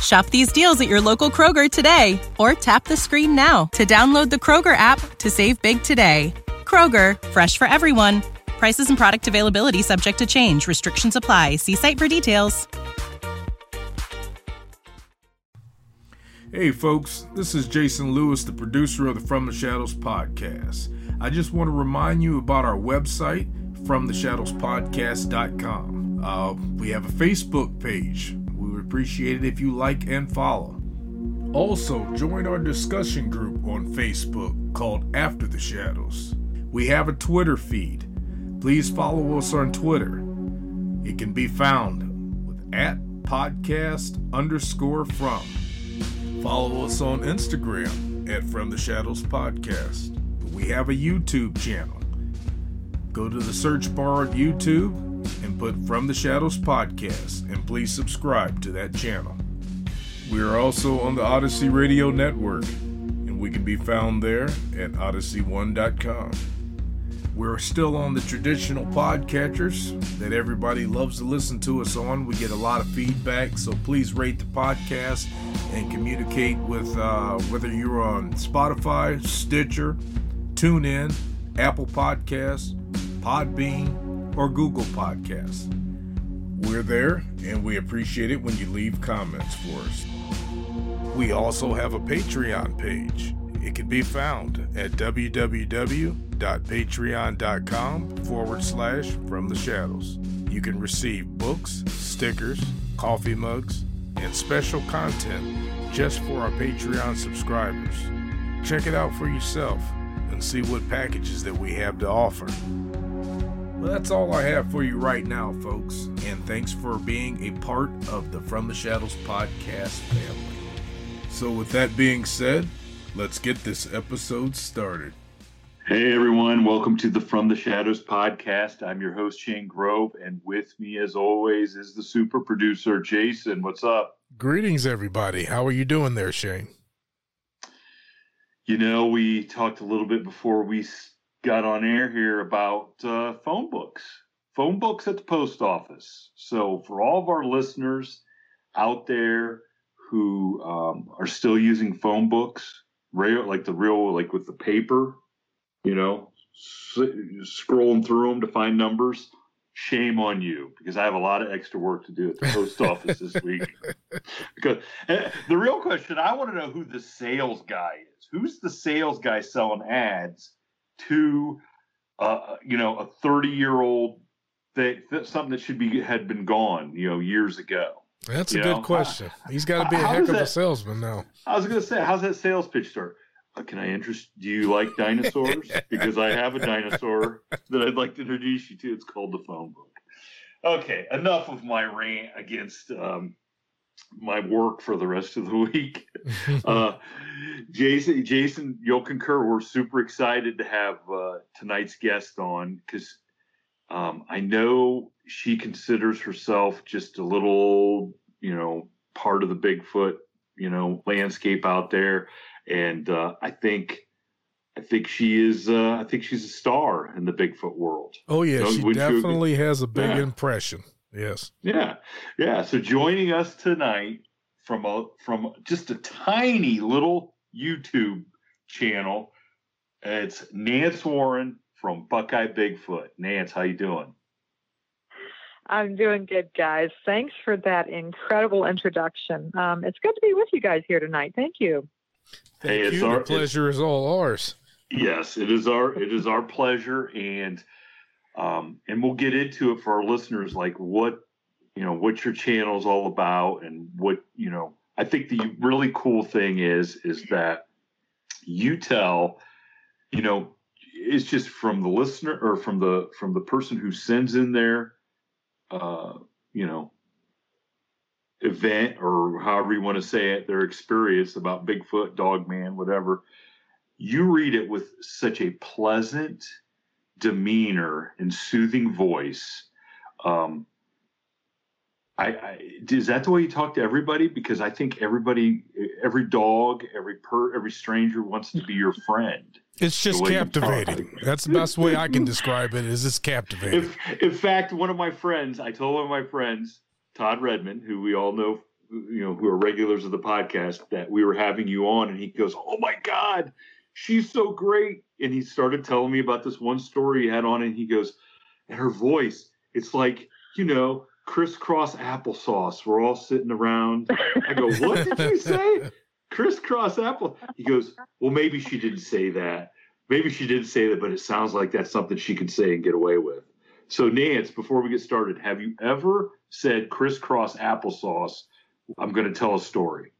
Shop these deals at your local Kroger today or tap the screen now to download the Kroger app to save big today. Kroger, fresh for everyone. Prices and product availability subject to change. Restrictions apply. See site for details. Hey, folks, this is Jason Lewis, the producer of the From the Shadows podcast. I just want to remind you about our website, FromTheShadowsPodcast.com. Uh, we have a Facebook page would appreciate it if you like and follow. Also, join our discussion group on Facebook called After the Shadows. We have a Twitter feed. Please follow us on Twitter. It can be found with at podcast underscore from. Follow us on Instagram at From the Shadows Podcast. We have a YouTube channel. Go to the search bar on YouTube and put From the Shadows podcast, and please subscribe to that channel. We are also on the Odyssey Radio Network, and we can be found there at odyssey1.com. We're still on the traditional podcatchers that everybody loves to listen to us on. We get a lot of feedback, so please rate the podcast and communicate with uh, whether you're on Spotify, Stitcher, TuneIn, Apple Podcasts, Podbean, or Google Podcasts. We're there and we appreciate it when you leave comments for us. We also have a Patreon page. It can be found at www.patreon.com forward slash from the shadows. You can receive books, stickers, coffee mugs, and special content just for our Patreon subscribers. Check it out for yourself and see what packages that we have to offer. Well, that's all I have for you right now, folks. And thanks for being a part of the From the Shadows podcast family. So, with that being said, let's get this episode started. Hey, everyone. Welcome to the From the Shadows podcast. I'm your host, Shane Grove. And with me, as always, is the super producer, Jason. What's up? Greetings, everybody. How are you doing there, Shane? You know, we talked a little bit before we got on air here about uh, phone books, phone books at the post office. So for all of our listeners out there who um, are still using phone books, real like the real like with the paper, you know, scrolling through them to find numbers. Shame on you because I have a lot of extra work to do at the post office this week. Because eh, the real question I want to know who the sales guy is. Who's the sales guy selling ads to uh, you know a 30 year old that something that should be had been gone you know years ago. That's a good question. He's got to be a heck of that, a salesman now. I was going to say how's that sales pitch start? Uh, can i interest do you like dinosaurs? Because i have a dinosaur that i'd like to introduce you to. It's called the phone book. Okay enough of my rant against um, my work for the rest of the week. uh, Jason, Jason, you'll concur. We're super excited to have uh, tonight's guest on because um, I know she considers herself just a little, you know, part of the Bigfoot, you know, landscape out there, and uh, I think. I think she is. Uh, I think she's a star in the Bigfoot world. Oh yeah, she definitely has a big yeah. impression. Yes. Yeah. Yeah. So joining us tonight from a from just a tiny little YouTube channel It's Nance Warren from Buckeye Bigfoot. Nance, how you doing? I'm doing good, guys. Thanks for that incredible introduction. Um, it's good to be with you guys here tonight. Thank you. Thank hey, you. Our, the pleasure is all ours. Yes, it is our it is our pleasure, and um, and we'll get into it for our listeners, like what you know, what your channel is all about, and what you know. I think the really cool thing is is that you tell, you know, it's just from the listener or from the from the person who sends in their, uh, you know, event or however you want to say it, their experience about Bigfoot, Dogman, whatever you read it with such a pleasant demeanor and soothing voice. Um, I, I, is that the way you talk to everybody? Because I think everybody, every dog, every per, every stranger wants to be your friend. It's just captivating. That's the best way I can describe it. Is it's captivating. If, in fact, one of my friends, I told one of my friends, Todd Redmond, who we all know, you know, who are regulars of the podcast, that we were having you on, and he goes, "Oh my God, she's so great. And he started telling me about this one story he had on, and he goes, and her voice, it's like, you know, crisscross applesauce. We're all sitting around. I go, what did you say? Crisscross apple. He goes, well, maybe she didn't say that. Maybe she didn't say that, but it sounds like that's something she can say and get away with. So, Nance, before we get started, have you ever said crisscross applesauce? I'm going to tell a story.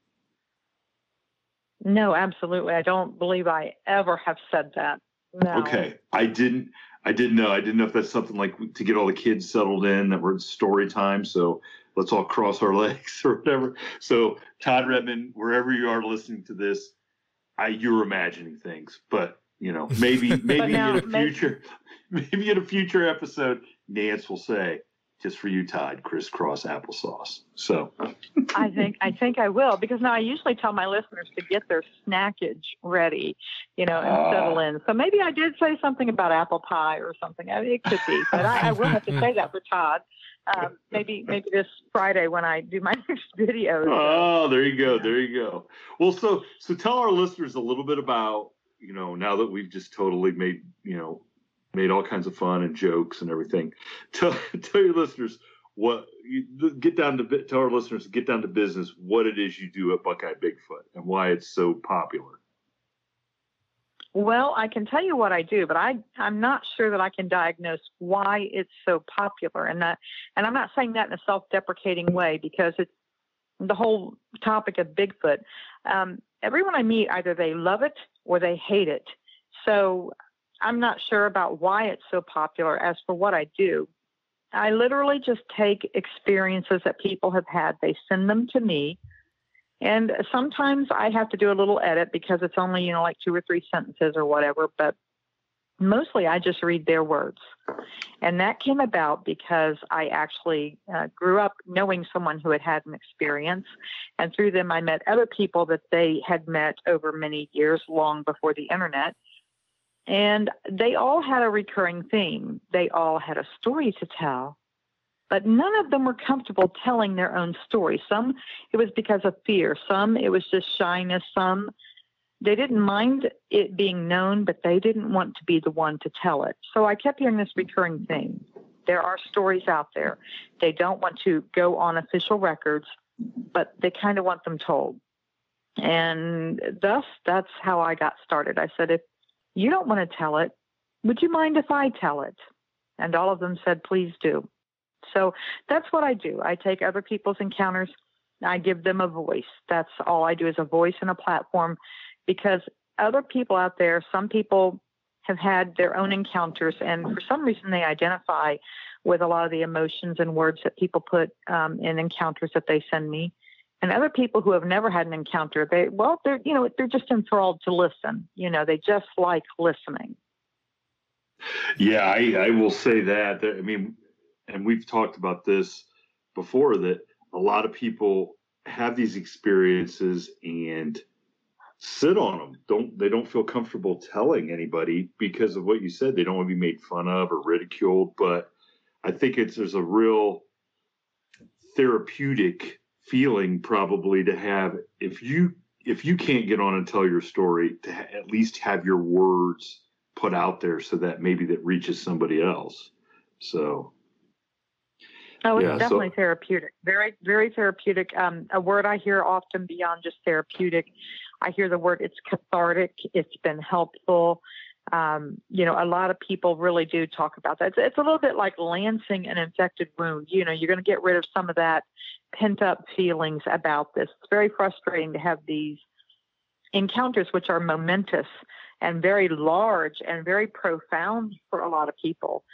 No, absolutely. I don't believe I ever have said that. No. Okay. I didn't I didn't know. I didn't know if that's something like to get all the kids settled in that we're story time. So let's all cross our legs or whatever. So Todd Redman, wherever you are listening to this, I you're imagining things, but you know, maybe maybe now, in a future maybe, maybe in a future episode, Nance will say, just for you, Todd, crisscross applesauce. So I think I think I will because now I usually tell my listeners to get their snackage ready, you know, and uh, settle in. So maybe I did say something about apple pie or something. I mean, it could be, but I, I will have to say that for Todd. Um, maybe maybe this Friday when I do my next video. Oh, there you go, there you go. Well, so so tell our listeners a little bit about you know now that we've just totally made you know made all kinds of fun and jokes and everything. Tell tell your listeners what you get down to tell our listeners get down to business what it is you do at Buckeye Bigfoot and why it's so popular. Well, I can tell you what I do, but I I'm not sure that I can diagnose why it's so popular, and that and I'm not saying that in a self-deprecating way because it's the whole topic of Bigfoot. Um, everyone I meet either they love it or they hate it. So I'm not sure about why it's so popular. As for what I do, I literally just take experiences that people have had, they send them to me. And sometimes I have to do a little edit because it's only, you know, like two or three sentences or whatever, but mostly I just read their words. And that came about because I actually uh, grew up knowing someone who had had an experience. And through them, I met other people that they had met over many years, long before the internet. And they all had a recurring theme. They all had a story to tell, but none of them were comfortable telling their own story. Some it was because of fear, some it was just shyness, some they didn't mind it being known, but they didn't want to be the one to tell it. So I kept hearing this recurring theme. There are stories out there. They don't want to go on official records, but they kind of want them told. And thus, that's how I got started. I said, if you don't want to tell it. Would you mind if I tell it? And all of them said, Please do. So that's what I do. I take other people's encounters, I give them a voice. That's all I do is a voice and a platform because other people out there, some people have had their own encounters, and for some reason they identify with a lot of the emotions and words that people put um, in encounters that they send me and other people who have never had an encounter they well they're you know they're just enthralled to listen you know they just like listening. Yeah i i will say that i mean and we've talked about this before that a lot of people have these experiences and sit on them don't they don't feel comfortable telling anybody because of what you said. They don't want to be made fun of or ridiculed but i think it's there's a real therapeutic feeling probably to have if you if you can't get on and tell your story, to ha- at least have your words put out there so that maybe that reaches somebody else. So. Oh, it's yeah, definitely so, therapeutic. Very, very therapeutic. Um, a word I hear often beyond just therapeutic, I hear the word it's cathartic. It's been helpful. Um, you know, a lot of people really do talk about that. It's, it's a little bit like lancing an infected wound. You know, you're going to get rid of some of that pent up feelings about this. It's very frustrating to have these encounters, which are momentous and very large and very profound for a lot of people,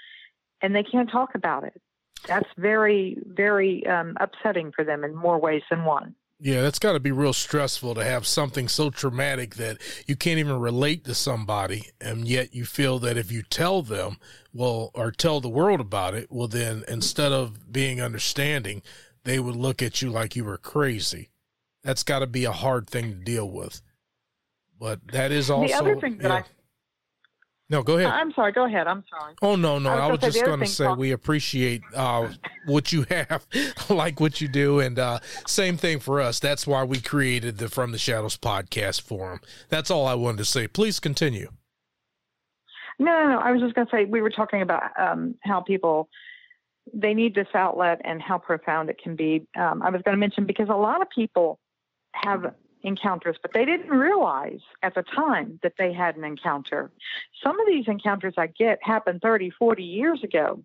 and they can't talk about it. That's very, very um, upsetting for them in more ways than one. Yeah, that's got to be real stressful to have something so traumatic that you can't even relate to somebody, and yet you feel that if you tell them, well, or tell the world about it, well, then instead of being understanding, they would look at you like you were crazy. That's got to be a hard thing to deal with. But that is also the other thing that yeah. I no, go ahead. I'm sorry. Go ahead. I'm sorry. Oh no, no. I was, I was just going to say we appreciate uh, what you have, like what you do, and uh, same thing for us. That's why we created the From the Shadows podcast forum. That's all I wanted to say. Please continue. No, no, no. I was just going to say we were talking about um, how people they need this outlet and how profound it can be. Um, I was going to mention because a lot of people have encounters, but they didn't realize at the time that they had an encounter. Some of these encounters I get happened 30, 40 years ago.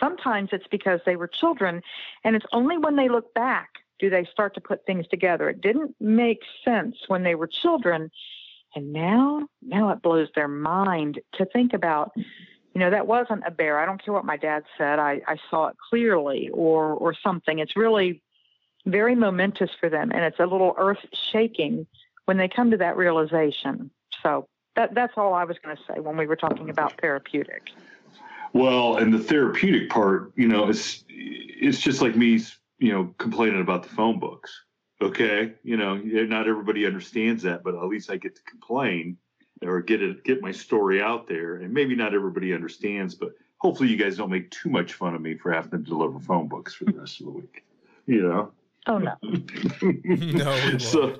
Sometimes it's because they were children, and it's only when they look back do they start to put things together. It didn't make sense when they were children, and now, now it blows their mind to think about. You know, that wasn't a bear. I don't care what my dad said. I, I saw it clearly, or or something. It's really very momentous for them, and it's a little earth shaking when they come to that realization. So that that's all I was going to say when we were talking about therapeutic. Well, and the therapeutic part, you know, it's it's just like me, you know, complaining about the phone books. Okay, you know, not everybody understands that, but at least I get to complain or get it get my story out there, and maybe not everybody understands, but hopefully you guys don't make too much fun of me for having to deliver phone books for the rest of the week. You know. Oh no. no. So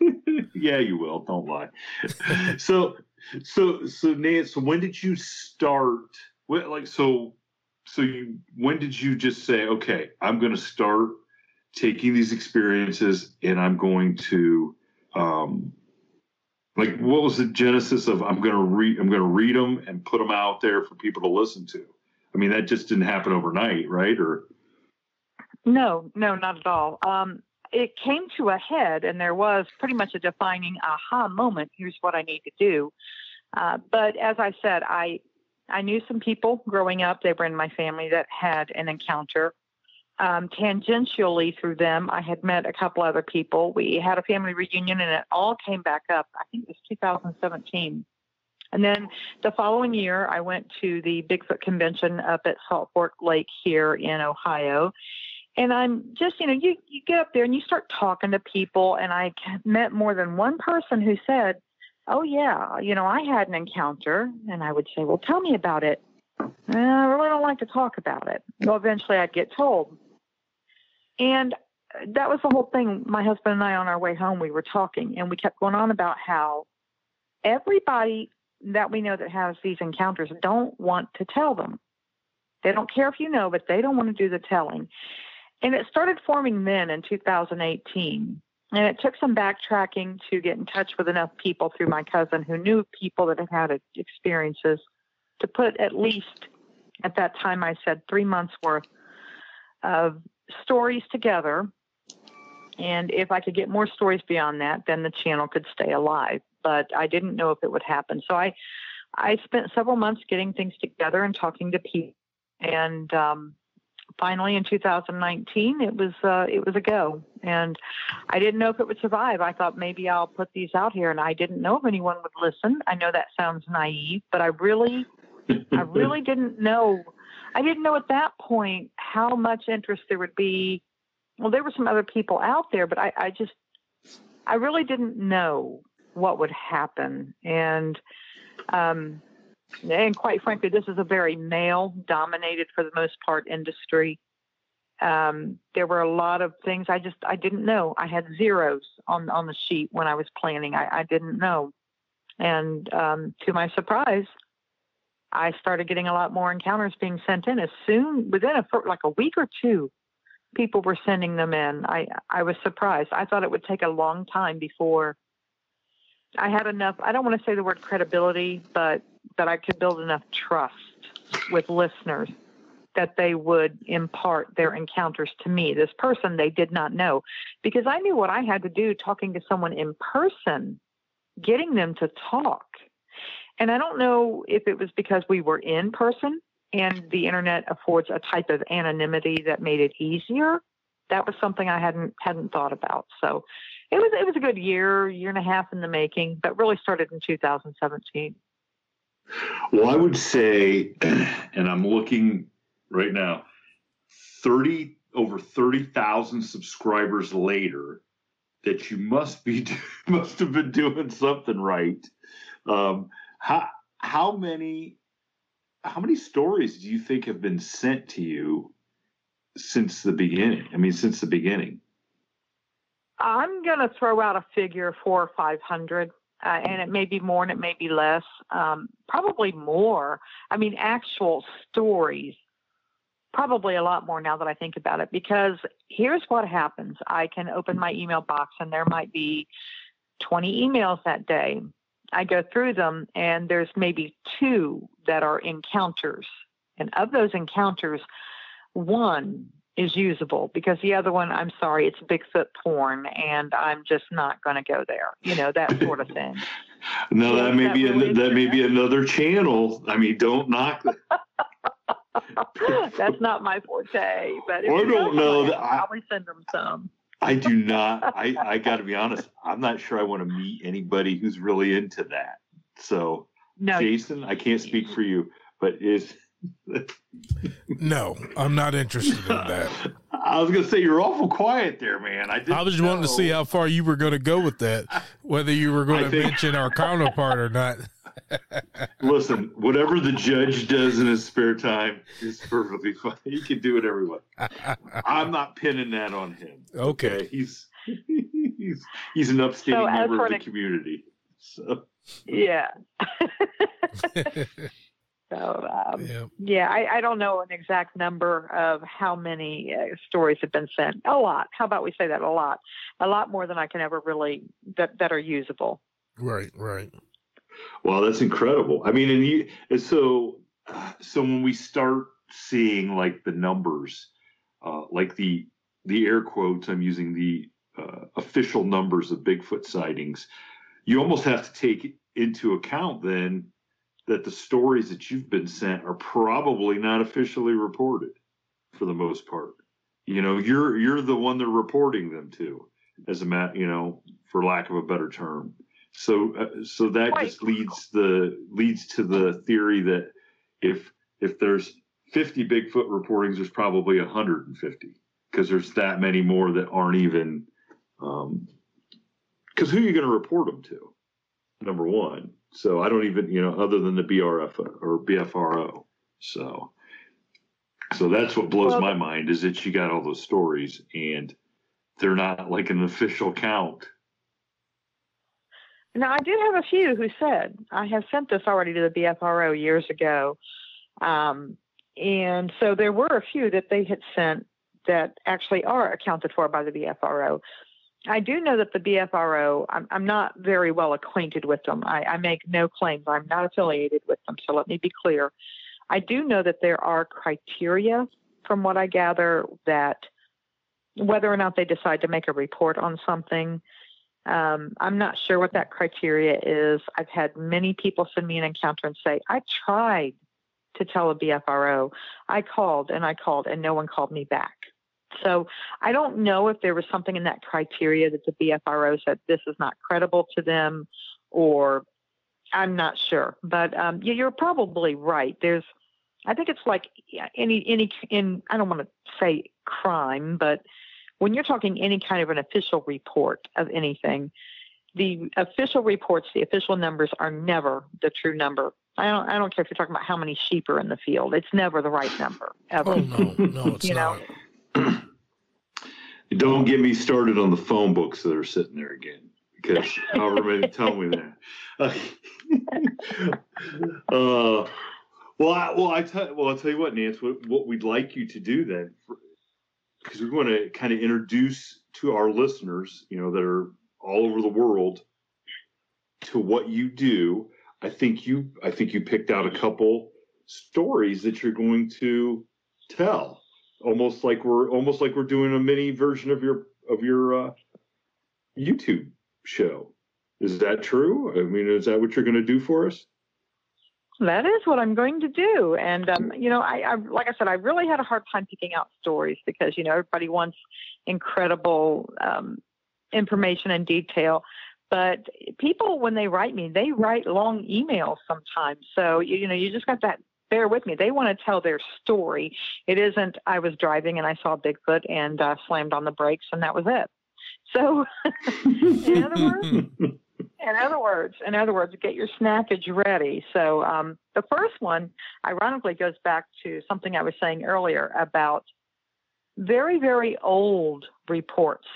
yeah, you will. Don't lie. so so so Nance, so when did you start? What, like so so you when did you just say, okay, I'm going to start taking these experiences and I'm going to um like what was the genesis of I'm going to read I'm going to read them and put them out there for people to listen to. I mean, that just didn't happen overnight, right? Or no, no, not at all. Um, it came to a head, and there was pretty much a defining aha moment. Here's what I need to do. Uh, but as I said, I I knew some people growing up. They were in my family that had an encounter. Um, tangentially through them, I had met a couple other people. We had a family reunion, and it all came back up. I think it was 2017. And then the following year, I went to the Bigfoot convention up at Salt Fork Lake here in Ohio and I'm just, you know, you, you get up there and you start talking to people. And I met more than one person who said, Oh, yeah, you know, I had an encounter. And I would say, Well, tell me about it. I really don't like to talk about it. Well, eventually I'd get told. And that was the whole thing. My husband and I, on our way home, we were talking and we kept going on about how everybody that we know that has these encounters don't want to tell them. They don't care if you know, but they don't want to do the telling. And it started forming then in 2018. And it took some backtracking to get in touch with enough people through my cousin who knew people that had had experiences to put at least, at that time, I said three months worth of stories together. And if I could get more stories beyond that, then the channel could stay alive. But I didn't know if it would happen. So I, I spent several months getting things together and talking to people. And um, finally in 2019 it was uh, it was a go. And i didn't know if it would survive. I thought maybe i'll put these out here and i didn't know if anyone would listen. I know that sounds naive but i really i really didn't know i didn't know at that point how much interest there would be. Well there were some other people out there but i, I just i really didn't know what would happen. And um, and quite frankly, this is a very male dominated, for the most part, industry. Um, there were a lot of things I just I didn't know. I had zeros on on the sheet when I was planning. I, I didn't know, and um, to my surprise, I started getting a lot more encounters being sent in as soon within a like a week or two. People were sending them in. I I was surprised. I thought it would take a long time before I had enough. I don't want to say the word credibility, but that I could build enough trust with listeners that they would impart their encounters to me, this person they did not know, because I knew what I had to do talking to someone in person, getting them to talk. And I don't know if it was because we were in person and the internet affords a type of anonymity that made it easier. That was something I hadn't hadn't thought about. So it was it was a good year, year and a half in the making, but really started in 2017. Well, I would say, and I'm looking right now, 30 over 30,000 subscribers later, that you must be must have been doing something right. Um, how how many how many stories do you think have been sent to you since the beginning? I mean, since the beginning. I'm to throw out a figure four or five hundred, uh, and it may be more and it may be less. Um, probably more. I mean, actual stories. Probably a lot more now that I think about it, because here's what happens: I can open my email box, and there might be 20 emails that day. I go through them, and there's maybe two that are encounters, and of those encounters, one is usable because the other one, I'm sorry, it's Bigfoot porn, and I'm just not going to go there. You know that sort of thing. no, that may that be really that may be another channel. I mean, don't knock. That's not my forte, but I don't know. I probably send them some. I do not. I I got to be honest. I'm not sure I want to meet anybody who's really into that. So, no, Jason, I can't speak for you, but is no, I'm not interested in that. I was gonna say you're awful quiet there, man. I, I was just wanting to see how far you were going to go with that, whether you were going to think... mention our counterpart or not. Listen, whatever the judge does in his spare time is perfectly fine. He can do it he wants. I'm not pinning that on him. Okay, okay? he's he's he's an upstanding so member of the community. So yeah. So um, yeah, yeah I, I, don't know an exact number of how many uh, stories have been sent. A lot. How about we say that? A lot. A lot more than I can ever really that that are usable. Right. Right. Well, that's incredible. I mean, and you and so so when we start seeing like the numbers, uh, like the the air quotes, I'm using the uh, official numbers of Bigfoot sightings. You almost have to take into account then that the stories that you've been sent are probably not officially reported for the most part. You know, you're you're the one they're reporting them to, as a mat, you know, for lack of a better term. So uh, so that Quite just leads the leads to the theory that if if there's 50 Bigfoot reportings, there's probably 150 because there's that many more that aren't even. Because um, who are you going to report them to? Number one, so I don't even, you know, other than the BRF or BFRO. So, so that's what blows well, my mind is that you got all those stories and they're not like an official count. Now I do have a few who said I have sent this already to the BFRO years ago, um, and so there were a few that they had sent that actually are accounted for by the BFRO. I do know that the BFRO, I'm, I'm not very well acquainted with them. I, I, make no claims. I'm not affiliated with them. So let me be clear. I do know that there are criteria, from what I gather, that whether or not they decide to make a report on something, um, I'm not sure what that criteria is. I've had many people send me an encounter and say, I tried to tell a BFRO. I called and I called and no one called me back. So I don't know if there was something in that criteria that the BFRO said this is not credible to them, or I'm not sure. But um, you're probably right. There's, I think it's like any any in I don't want to say crime, but when you're talking any kind of an official report of anything, the official reports, the official numbers are never the true number. I don't I don't care if you're talking about how many sheep are in the field. It's never the right number ever. Oh no, no, it's you not. Know? Don't get me started on the phone books that are sitting there again, because however many tell me that. uh, well, I, well, I tell well, I'll tell you what, Nance. What, what we'd like you to do then, because we want to kind of introduce to our listeners, you know, that are all over the world, to what you do. I think you, I think you picked out a couple stories that you're going to tell almost like we're almost like we're doing a mini version of your of your uh, YouTube show. Is that true? I mean, is that what you're going to do for us? That is what I'm going to do. And, um, you know, I, I, like I said, I really had a hard time picking out stories because, you know, everybody wants incredible um, information and detail. But people, when they write me, they write long emails sometimes. So, you, you know, you just got that bear with me. They want to tell their story. It isn't, I was driving and I saw Bigfoot and uh, slammed on the brakes and that was it. So, in other words, in other words, in other words, get your snackage ready. So, um, the first one, ironically, goes back to something I was saying earlier about very, very old reports.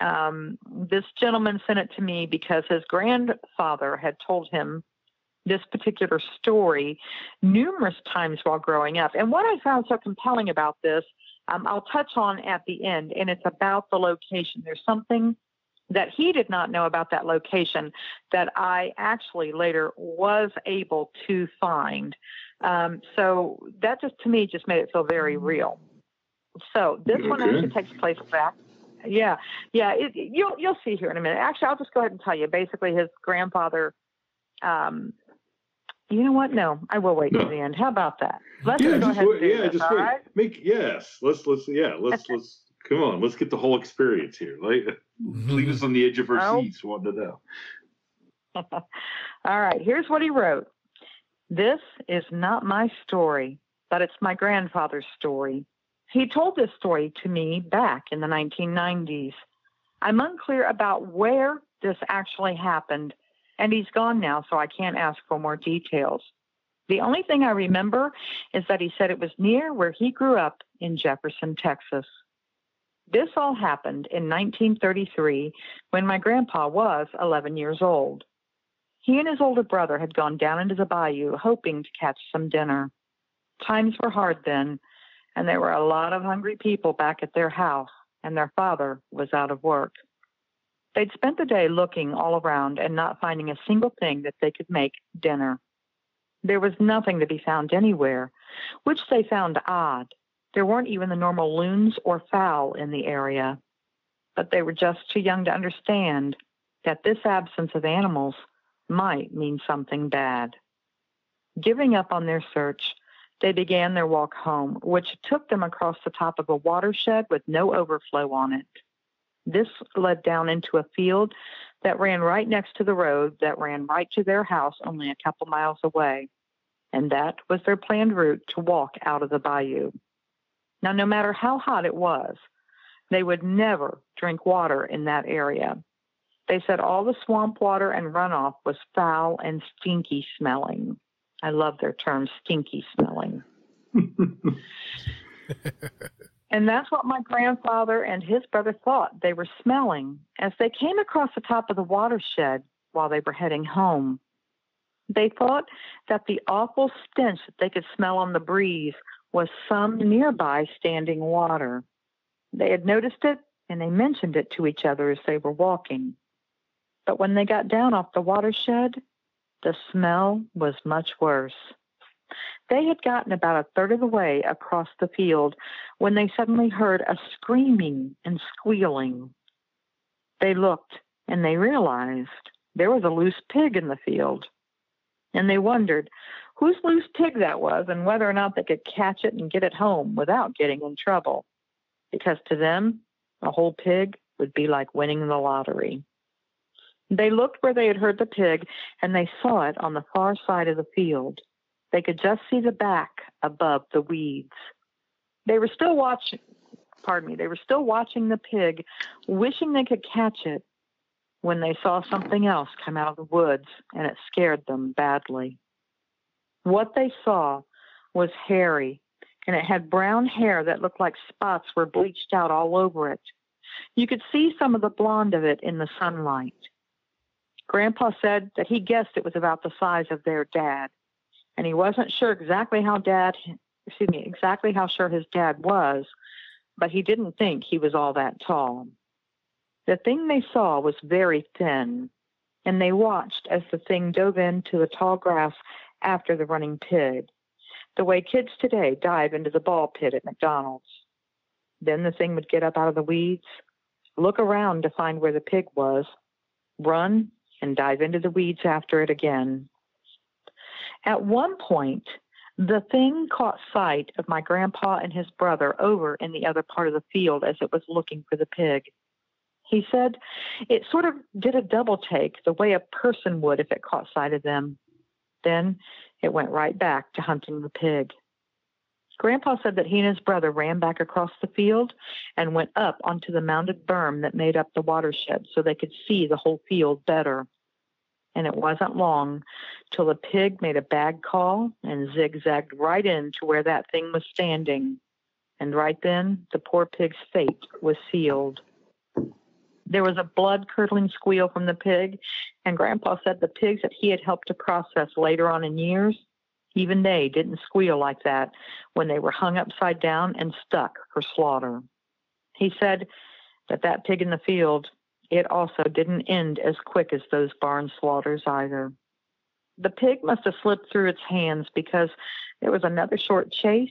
Um, this gentleman sent it to me because his grandfather had told him this particular story numerous times while growing up. And what I found so compelling about this, um, I'll touch on at the end, and it's about the location. There's something that he did not know about that location that I actually later was able to find. Um, so that just to me just made it feel very real. So this okay. one actually takes place back. Yeah, yeah. It, you'll you'll see here in a minute. Actually, I'll just go ahead and tell you. Basically, his grandfather um, you know what? No, I will wait no. to the end. How about that? Let's yeah, go ahead wait, yeah, this, just wait. Right? Make yes. Let's let's yeah. Let's let's come on. Let's get the whole experience here. Like, mm-hmm. leave us on the edge of our oh. seats. Want to know? All right. Here's what he wrote. This is not my story, but it's my grandfather's story. He told this story to me back in the 1990s. I'm unclear about where this actually happened and he's gone now, so I can't ask for more details. The only thing I remember is that he said it was near where he grew up in Jefferson, Texas. This all happened in 1933 when my grandpa was 11 years old. He and his older brother had gone down into the bayou hoping to catch some dinner. Times were hard then, and there were a lot of hungry people back at their house, and their father was out of work. They'd spent the day looking all around and not finding a single thing that they could make dinner. There was nothing to be found anywhere, which they found odd. There weren't even the normal loons or fowl in the area. But they were just too young to understand that this absence of animals might mean something bad. Giving up on their search, they began their walk home, which took them across the top of a watershed with no overflow on it. This led down into a field that ran right next to the road that ran right to their house only a couple miles away. And that was their planned route to walk out of the bayou. Now, no matter how hot it was, they would never drink water in that area. They said all the swamp water and runoff was foul and stinky smelling. I love their term, stinky smelling. And that's what my grandfather and his brother thought they were smelling as they came across the top of the watershed while they were heading home. They thought that the awful stench that they could smell on the breeze was some nearby standing water. They had noticed it and they mentioned it to each other as they were walking. But when they got down off the watershed, the smell was much worse. They had gotten about a third of the way across the field when they suddenly heard a screaming and squealing. They looked and they realized there was a loose pig in the field. And they wondered whose loose pig that was and whether or not they could catch it and get it home without getting in trouble. Because to them, a whole pig would be like winning the lottery. They looked where they had heard the pig and they saw it on the far side of the field. They could just see the back above the weeds. They were still watching, pardon me, they were still watching the pig, wishing they could catch it when they saw something else come out of the woods and it scared them badly. What they saw was hairy, and it had brown hair that looked like spots were bleached out all over it. You could see some of the blonde of it in the sunlight. Grandpa said that he guessed it was about the size of their dad, and he wasn't sure exactly how dad, excuse me, exactly how sure his dad was, but he didn't think he was all that tall. The thing they saw was very thin, and they watched as the thing dove into the tall grass after the running pig, the way kids today dive into the ball pit at McDonald's. Then the thing would get up out of the weeds, look around to find where the pig was, run, and dive into the weeds after it again. At one point, the thing caught sight of my grandpa and his brother over in the other part of the field as it was looking for the pig. He said it sort of did a double take the way a person would if it caught sight of them. Then it went right back to hunting the pig. Grandpa said that he and his brother ran back across the field and went up onto the mounded berm that made up the watershed so they could see the whole field better. And it wasn't long till the pig made a bag call and zigzagged right in to where that thing was standing. And right then, the poor pig's fate was sealed. There was a blood curdling squeal from the pig, and Grandpa said the pigs that he had helped to process later on in years, even they didn't squeal like that when they were hung upside down and stuck for slaughter. He said that that pig in the field, it also didn't end as quick as those barn slaughters either. The pig must have slipped through its hands because there was another short chase,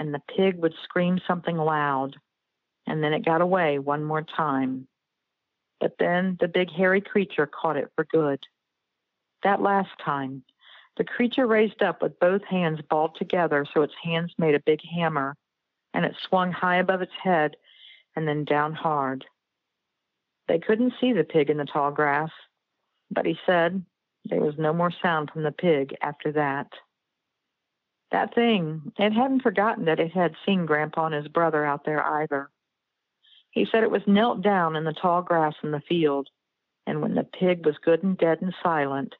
and the pig would scream something loud, and then it got away one more time. But then the big hairy creature caught it for good. That last time, the creature raised up with both hands balled together so its hands made a big hammer, and it swung high above its head and then down hard. They couldn't see the pig in the tall grass, but he said there was no more sound from the pig after that. That thing, it hadn't forgotten that it had seen Grandpa and his brother out there either. He said it was knelt down in the tall grass in the field, and when the pig was good and dead and silent,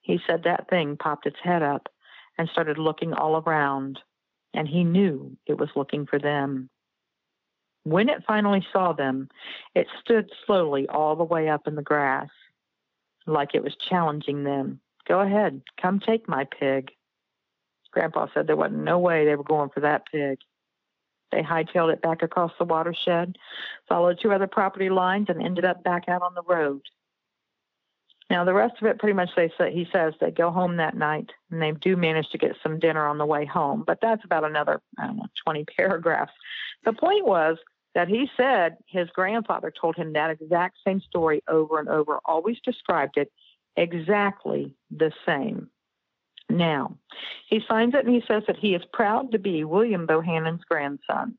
he said that thing popped its head up and started looking all around, and he knew it was looking for them. When it finally saw them, it stood slowly all the way up in the grass, like it was challenging them. Go ahead, come take my pig. Grandpa said there wasn't no way they were going for that pig. They hightailed it back across the watershed, followed two other property lines, and ended up back out on the road. Now, the rest of it, pretty much, they say, he says they go home that night, and they do manage to get some dinner on the way home. But that's about another, I don't know, 20 paragraphs. The point was that he said his grandfather told him that exact same story over and over, always described it exactly the same. Now, he signs it and he says that he is proud to be William Bohannon's grandson.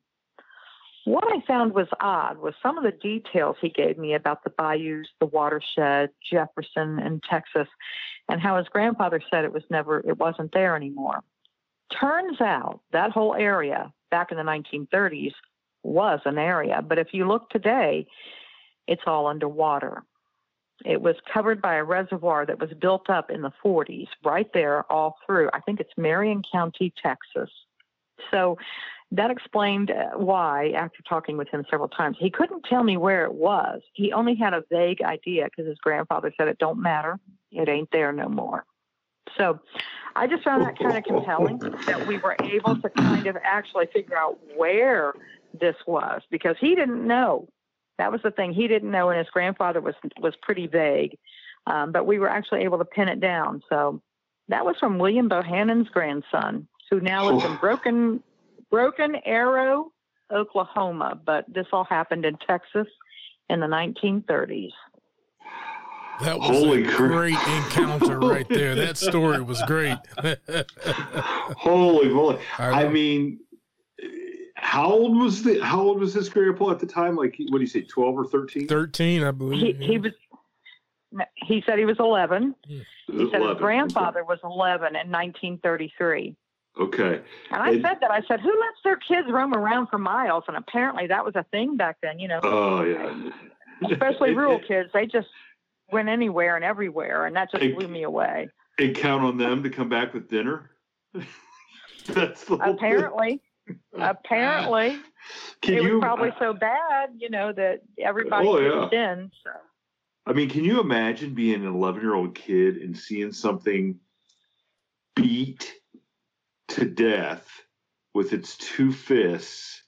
What I found was odd was some of the details he gave me about the bayous, the watershed, Jefferson, and Texas, and how his grandfather said it was never, it wasn't there anymore. Turns out that whole area back in the 1930s was an area, but if you look today, it's all underwater. It was covered by a reservoir that was built up in the 40s, right there all through. I think it's Marion County, Texas. So that explained uh, why, after talking with him several times, he couldn't tell me where it was. He only had a vague idea because his grandfather said it don't matter, it ain't there no more. So I just found that kind of compelling that we were able to kind of actually figure out where this was because he didn't know. That was the thing he didn't know, and his grandfather was was pretty vague. Um, but we were actually able to pin it down. So that was from William Bohannon's grandson, who now lives in Broken Broken Arrow, Oklahoma, but this all happened in Texas in the 1930s. That was Holy a great encounter right there. That story was great. Holy moly! I, I, mean, how old was the how old was this grandpa at the time? Like, what do you say, twelve or thirteen? Thirteen, I believe. He, he was. He said he was eleven. Hmm. He 11. said his grandfather was eleven in 1933. Okay. And I and, said that. I said, who lets their kids roam around for miles? And apparently that was a thing back then, you know. Oh, yeah. Especially rural kids. They just went anywhere and everywhere. And that just and, blew me away. And count on them to come back with dinner? That's the Apparently. Apparently, Can it you was probably so bad, you know, that everybody Oh, yeah. in. So I mean, can you imagine being an 11 year old kid and seeing something beat to death with its two fists,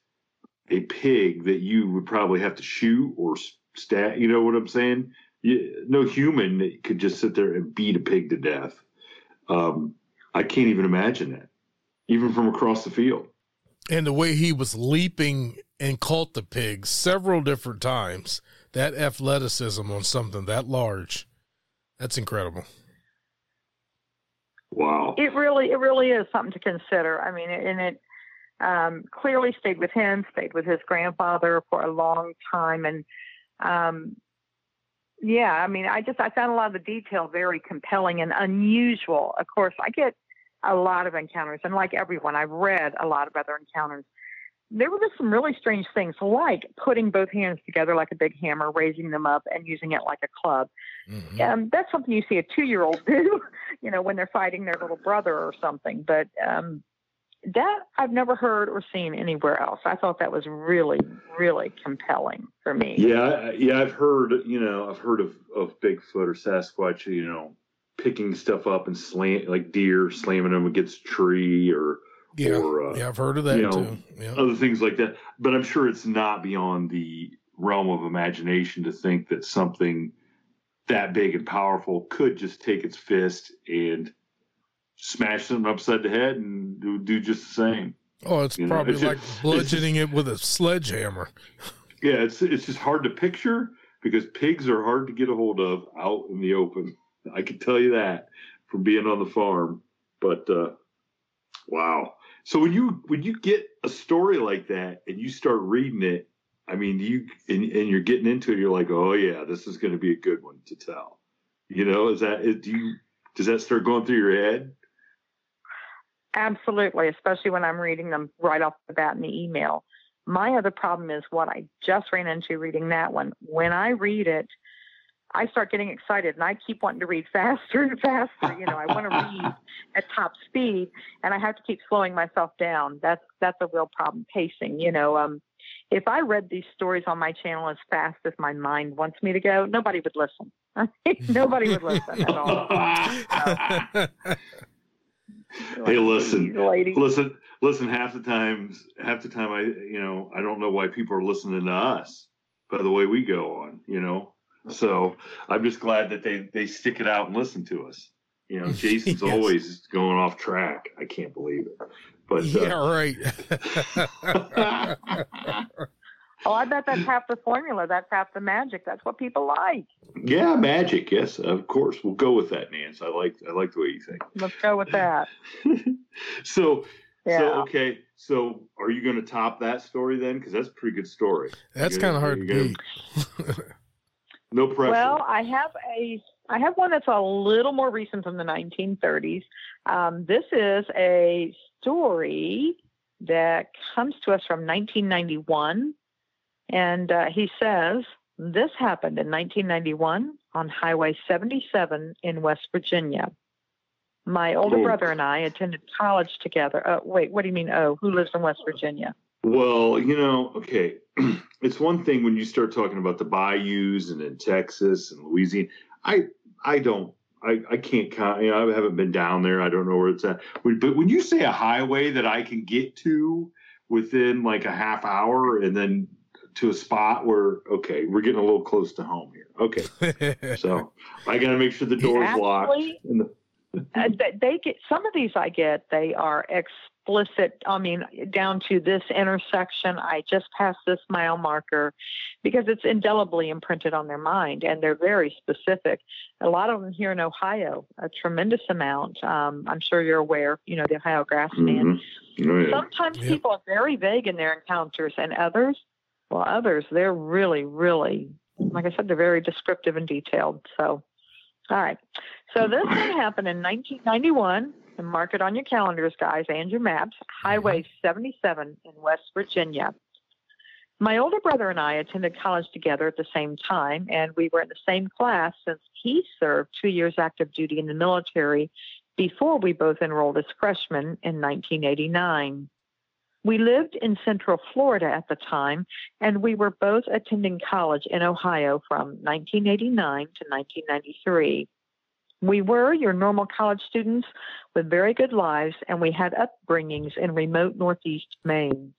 a pig that you would probably have to shoot or stab? You know what I'm saying? You, no human could just sit there and beat a pig to death. Um, I can't even imagine that, even from across the field. And the way he was leaping and caught the pig several different times, that athleticism on something that large, that's incredible. Wow. it really, it really is something to consider. I mean, and it um, clearly stayed with him, stayed with his grandfather for a long time, and um, yeah, I mean, I just I found a lot of the detail very compelling and unusual. Of course, I get a lot of encounters, and like everyone, I've read a lot of other encounters. There were just some really strange things, like putting both hands together like a big hammer, raising them up, and using it like a club. Mhm. Um, that's something you see a two-year-old do, you know, when they're fighting their little brother or something. But um, that I've never heard or seen anywhere else. I thought that was really, really compelling for me. Yeah, yeah, I've heard, you know, I've heard of, of Bigfoot or Sasquatch, you know, picking stuff up and slam like deer, slamming them against a tree or Yeah, or uh, yeah, I've heard of that you know, too. Yeah. other things like that. But I'm sure it's not beyond the realm of imagination to think that something that big and powerful could just take its fist and smash them upside the head and do, do just the same. Oh, it's you probably it's like just- bludgeoning it with a sledgehammer. Yeah, it's it's just hard to picture because pigs are hard to get a hold of out in the open. I can tell you that from being on the farm. But uh, wow. So when you when you get a story like that and you start reading it, I mean, you and, and you're getting into it, you're like, oh yeah, this is going to be a good one to tell. You know, is that do you does that start going through your head? Absolutely, especially when I'm reading them right off the bat in the email. My other problem is what I just ran into reading that one. When I read it, I start getting excited and I keep wanting to read faster and faster. You know, I want to read at top speed and I have to keep slowing myself down. That's that's a real problem pacing. You know, um, if I read these stories on my channel as fast as my mind wants me to go, nobody would listen. nobody would listen at all. Hey, listen, These listen, listen. Half the times, half the time, I you know, I don't know why people are listening to us by the way we go on. You know, so I'm just glad that they they stick it out and listen to us. You know, Jason's Yes. always going off track. I can't believe it. But yeah, uh, right. Oh, I bet that's half the formula. That's half the magic. That's what people like. yeah, magic. Yes, of course. We'll go with that, Nance. I like I like the way you think. Let's go with that. so Yeah. so okay. So are you going to top that story then? Because that's a pretty good story. That's kind of hard to beat. No pressure. Well, I have a I have one that's a little more recent from the 1930s. Um, this is a story that comes to us from 1991, and uh, he says this happened in 1991 on Highway 77 in West Virginia. My older brother and I attended college together. Uh, wait, what do you mean? Oh, who lives in West Virginia? Well, you know, okay, it's one thing when you start talking about the bayous and in Texas and Louisiana. I I don't I, I can't count. You know, I haven't been down there. I don't know where it's at. But when you say a highway that I can get to within like a half hour and then to a spot where okay, we're getting a little close to home here. Okay, so I got to make sure the door's locked. Actually- And the, uh, they- they get some of these I get they are explicit I mean down to this intersection I just passed this mile marker because it's indelibly imprinted on their mind and they're very specific a lot of them here in Ohio a tremendous amount um, I'm sure you're aware you know the Ohio Grassman Mhm. Oh, yeah. sometimes Yep. people are very vague in their encounters and others well others they're really really like i said they're very descriptive and detailed so all right so this one happened in 1991 and mark it on your calendars guys and your maps mm-hmm. highway 77 in west virginia my older brother and i attended college together at the same time and we were in the same class since he served two years active duty in the military before we both enrolled as freshmen in 1989. We lived in Central Florida at the time, and we were both attending college in Ohio from 1989 to 1993. We were your normal college students with very good lives, and we had upbringings in remote Northeast Maine.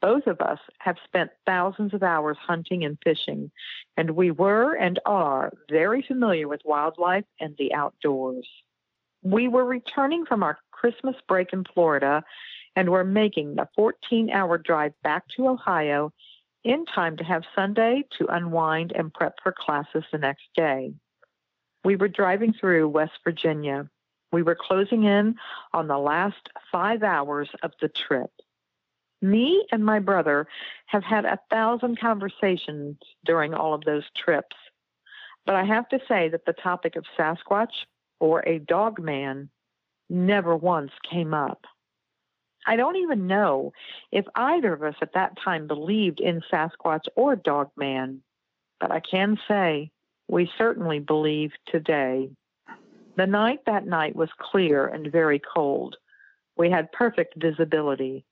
Both of us have spent thousands of hours hunting and fishing, and we were and are very familiar with wildlife and the outdoors. We were returning from our Christmas break in Florida and were making the 14 hour drive back to Ohio in time to have Sunday to unwind and prep for classes the next day. We were driving through West Virginia. We were closing in on the last five hours of the trip. Me and my brother have had a thousand conversations during all of those trips, but I have to say that the topic of Sasquatch or a dog man never once came up. I don't even know if either of us at that time believed in Sasquatch or Dog Man, but I can say we certainly believe today. The night that night was clear and very cold. We had perfect visibility.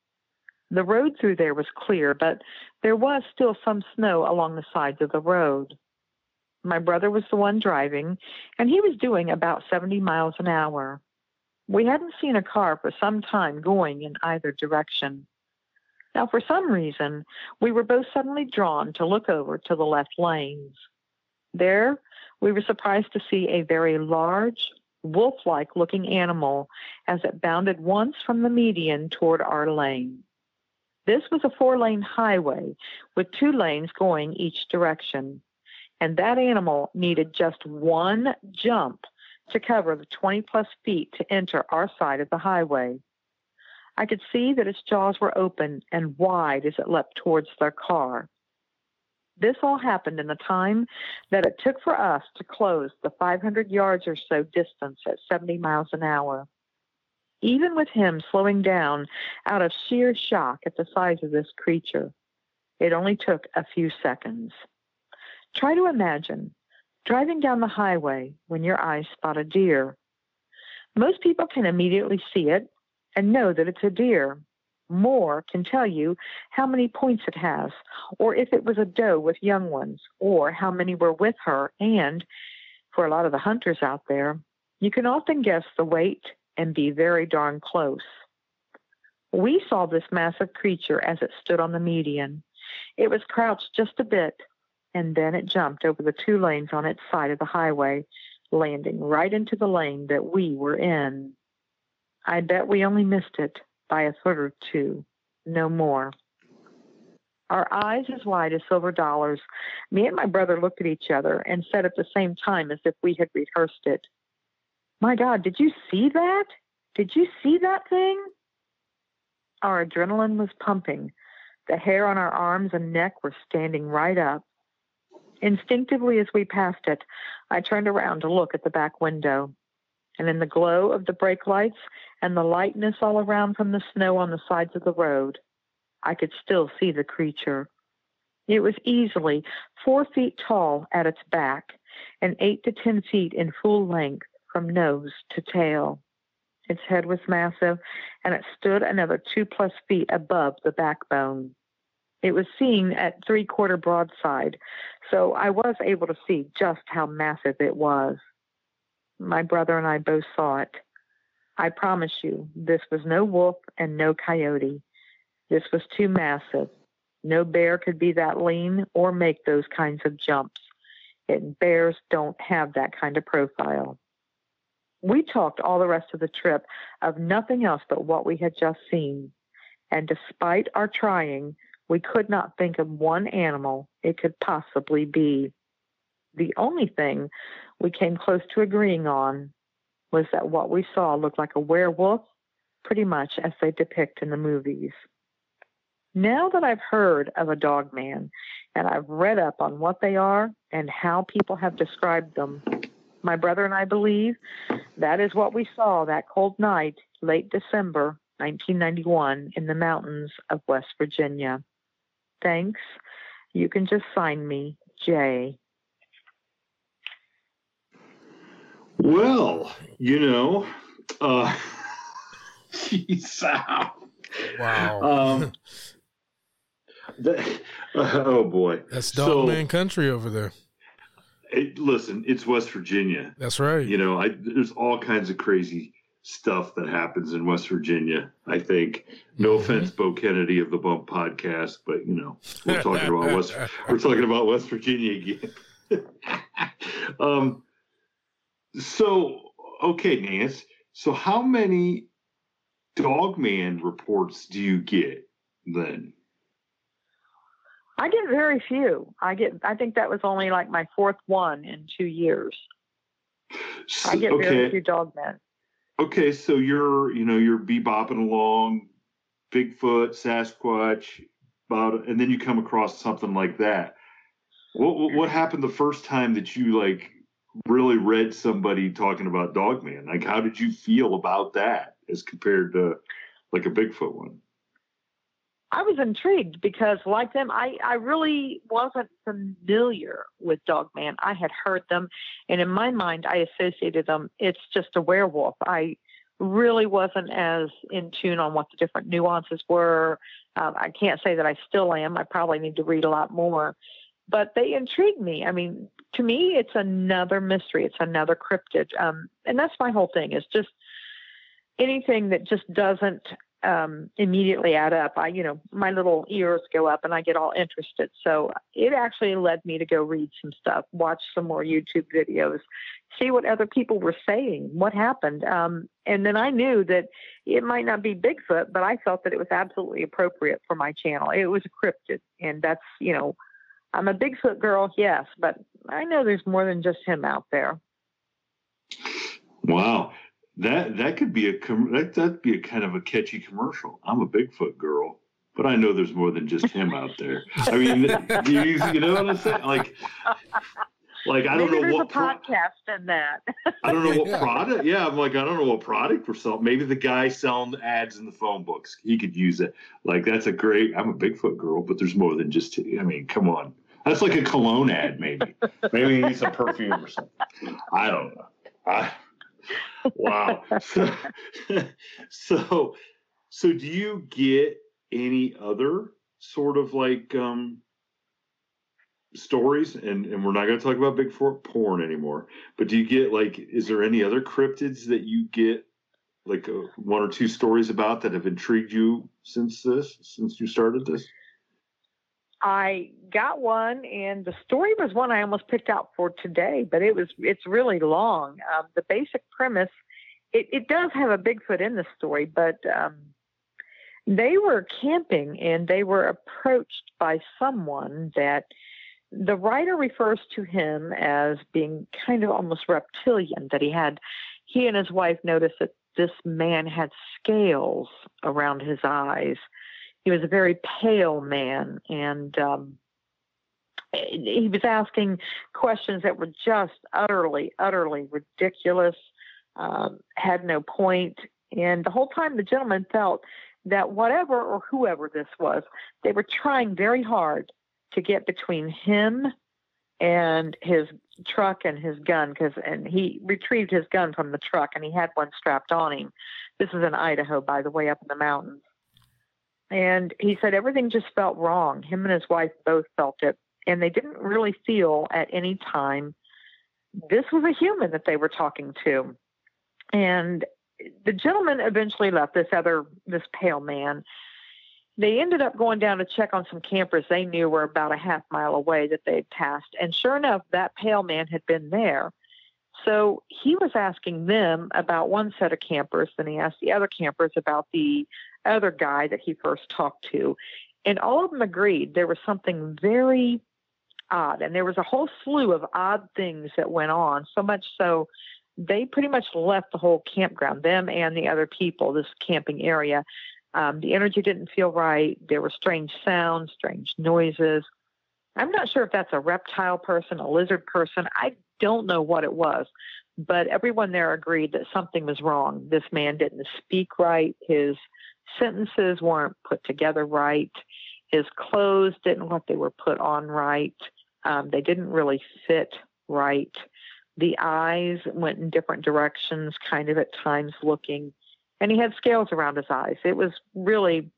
The road through there was clear, but there was still some snow along the sides of the road. My brother was the one driving, and he was doing about 70 miles an hour. We hadn't seen a car for some time going in either direction. Now, for some reason, we were both suddenly drawn to look over to the left lanes. There, we were surprised to see a very large, wolf like looking animal as it bounded once from the median toward our lane. This was a four lane highway with two lanes going each direction, and that animal needed just one jump to cover the 20 plus feet to enter our side of the highway. I could see that its jaws were open and wide as it leapt towards their car. This all happened in the time that it took for us to close the 500 yards or so distance at 70 miles an hour. Even with him slowing down out of sheer shock at the size of this creature, it only took a few seconds. Try to imagine driving down the highway when your eyes spot a deer. Most people can immediately see it and know that it's a deer. More can tell you how many points it has, or if it was a doe with young ones, or how many were with her. And for a lot of the hunters out there, you can often guess the weight and be very darn close. We saw this massive creature as it stood on the median. It was crouched just a bit, and then it jumped over the two lanes on its side of the highway, landing right into the lane that we were in. I bet we only missed it by a foot or two, no more. Our eyes as wide as silver dollars, me and my brother looked at each other and said at the same time as if we had rehearsed it, My God, did you see that? Did you see that thing? Our adrenaline was pumping. The hair on our arms and neck were standing right up. Instinctively, as we passed it, I turned around to look at the back window. And in the glow of the brake lights and the lightness all around from the snow on the sides of the road, I could still see the creature. It was easily four feet tall at its back and eight to ten feet in full length from nose to tail. Its head was massive, and it stood another two plus feet above the backbone. It was seen at three quarter broadside, so I was able to see just how massive it was. My brother and I both saw it. I promise you, this was no wolf and no coyote. This was too massive. No bear could be that lean or make those kinds of jumps. And bears don't have that kind of profile. We talked all the rest of the trip of nothing else but what we had just seen. And despite our trying, we could not think of one animal it could possibly be. The only thing we came close to agreeing on was that what we saw looked like a werewolf, pretty much as they depict in the movies. Now that I've heard of a dog man and I've read up on what they are and how people have described them, my brother and I believe that is what we saw that cold night, late December 1991, in the mountains of West Virginia. Thanks. You can just sign me, Jay. Well, you know, uh, geez, Wow. Um, the, oh boy, that's dogman so, country over there. It, listen, it's West Virginia. That's right. You know, I, there's all kinds of crazy stuff that happens in West Virginia. I think. No mm-hmm. offense, Bo Kennedy of the Bump Podcast, but you know, we're talking about West. We're talking about West Virginia again. um. So okay, Nance. So how many Dogman reports do you get then? I get very few. I get. I think that was only like my fourth one in two years. I get okay. very few dogmen. Okay, so you're you know you're bebopping along, Bigfoot, Sasquatch, about, and then you come across something like that. What what happened the first time that you like really read somebody talking about Dogman? Like, how did you feel about that as compared to like a Bigfoot one? I was intrigued because, like them, I, I really wasn't familiar with Dogman. I had heard them, and in my mind, I associated them. It's just a werewolf. I really wasn't as in tune on what the different nuances were. Um, I can't say that I still am. I probably need to read a lot more, but they intrigue me. I mean, to me, it's another mystery. It's another cryptid, um, and that's my whole thing. Is just anything that just doesn't um, immediately add up. I, you know, my little ears go up and I get all interested. So it actually led me to go read some stuff, watch some more YouTube videos, see what other people were saying, what happened. Um, and then I knew that it might not be Bigfoot, but I felt that it was absolutely appropriate for my channel. It was a cryptid. And that's, you know, I'm a Bigfoot girl, yes, but I know there's more than just him out there. Wow. That that could be a that that'd be a kind of a catchy commercial. I'm a Bigfoot girl, but I know there's more than just him out there. I mean, you, you know what I'm saying? Like, like I don't Maybe know what a podcast in that. I don't know what product. Yeah, I'm like I don't know what product we're selling. Maybe the guy selling ads in the phone books, he could use it. Like that's a great. I'm a Bigfoot girl, but there's more than just. I mean, come on. That's like a cologne ad, maybe. maybe he needs a perfume or something. I don't know. I wow. So, so, so, do you get any other sort of like um, stories? And and we're not going to talk about big porn anymore. But do you get like, is there any other cryptids that you get like uh, one or two stories about that have intrigued you since this, since you started this? I got one, and the story was one I almost picked out for today, but it was it's really long. Um, the basic premise, it, it does have a Bigfoot in the story, but um, they were camping and they were approached by someone that the writer refers to him as being kind of almost reptilian. That he had, he and his wife noticed that this man had scales around his eyes he was a very pale man, and um, he was asking questions that were just utterly, utterly ridiculous, um, had no point. And the whole time, the gentleman felt that whatever or whoever this was, they were trying very hard to get between him and his truck and his gun because and he retrieved his gun from the truck and he had one strapped on him this is in idaho by the way up in the mountains and he said everything just felt wrong. Him and his wife both felt it. And they didn't really feel at any time this was a human that they were talking to. And the gentleman eventually left this other, this pale man. They ended up going down to check on some campers they knew were about a half mile away that they'd passed. And sure enough, that pale man had been there. So he was asking them about one set of campers, then he asked the other campers about the other guy that he first talked to. And all of them agreed there was something very odd. And there was a whole slew of odd things that went on, so much so they pretty much left the whole campground, them and the other people, this camping area. Um, the energy didn't feel right. There were strange sounds, strange noises. I'm not sure if that's a reptile person, a lizard person. I don't know what it was, but everyone there agreed that something was wrong. This man didn't speak right. His sentences weren't put together right. His clothes didn't look they were put on right. Um, they didn't really fit right. The eyes went in different directions, kind of at times looking, and he had scales around his eyes. It was really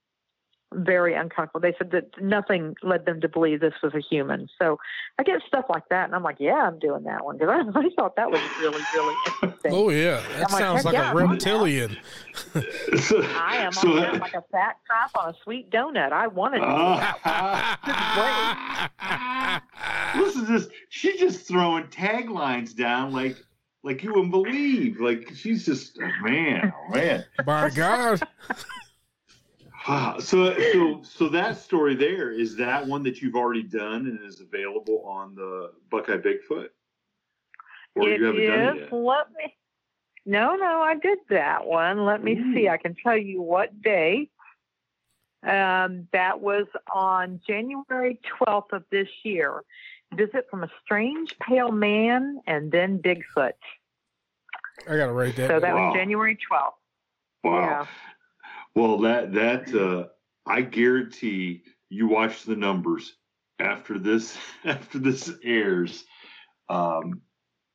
very uncomfortable. They said that nothing led them to believe this was a human. So I get stuff like that, and I'm like, yeah, I'm doing that one because I, I, thought that was really, really interesting. Oh yeah, that I'm sounds like, like yeah, a reptilian. I am so, on like a fat cop on a sweet donut. I wanted to uh, that Listen to this. She's just throwing taglines down like like you wouldn't believe. Like she's just a man, oh man. My God. so so so that story there is that one that you've already done and is available on the Buckeye Bigfoot? Or it you haven't is. done it yet? Let me no, no, I did that one. Let me Ooh. see. I can tell you what day. Um, that was on January 12th of this year. Visit from a strange pale man and then Bigfoot. I got to write that. So that wow. was January 12th. Wow. Yeah. Well, that that uh, I guarantee you watch the numbers after this after this airs. Um,